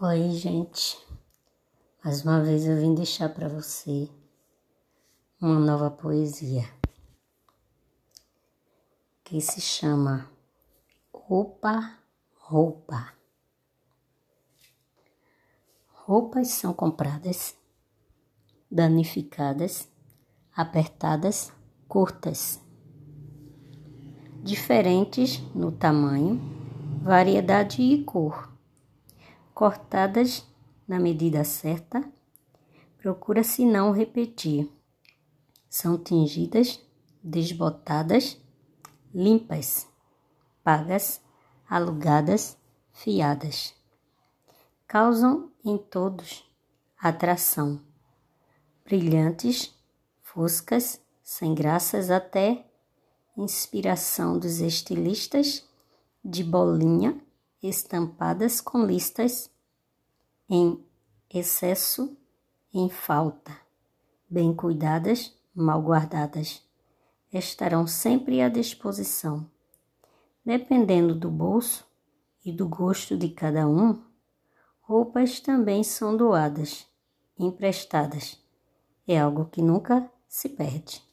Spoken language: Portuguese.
Oi, gente. Mais uma vez eu vim deixar para você uma nova poesia que se chama Roupa, Roupa. Roupas são compradas, danificadas, apertadas, curtas, diferentes no tamanho, variedade e cor cortadas na medida certa, procura-se não repetir. São tingidas, desbotadas, limpas, pagas, alugadas, fiadas. Causam em todos atração. Brilhantes, foscas, sem graças até inspiração dos estilistas de bolinha estampadas com listas em excesso, em falta, bem cuidadas, mal guardadas, estarão sempre à disposição. Dependendo do bolso e do gosto de cada um, roupas também são doadas, emprestadas. É algo que nunca se perde.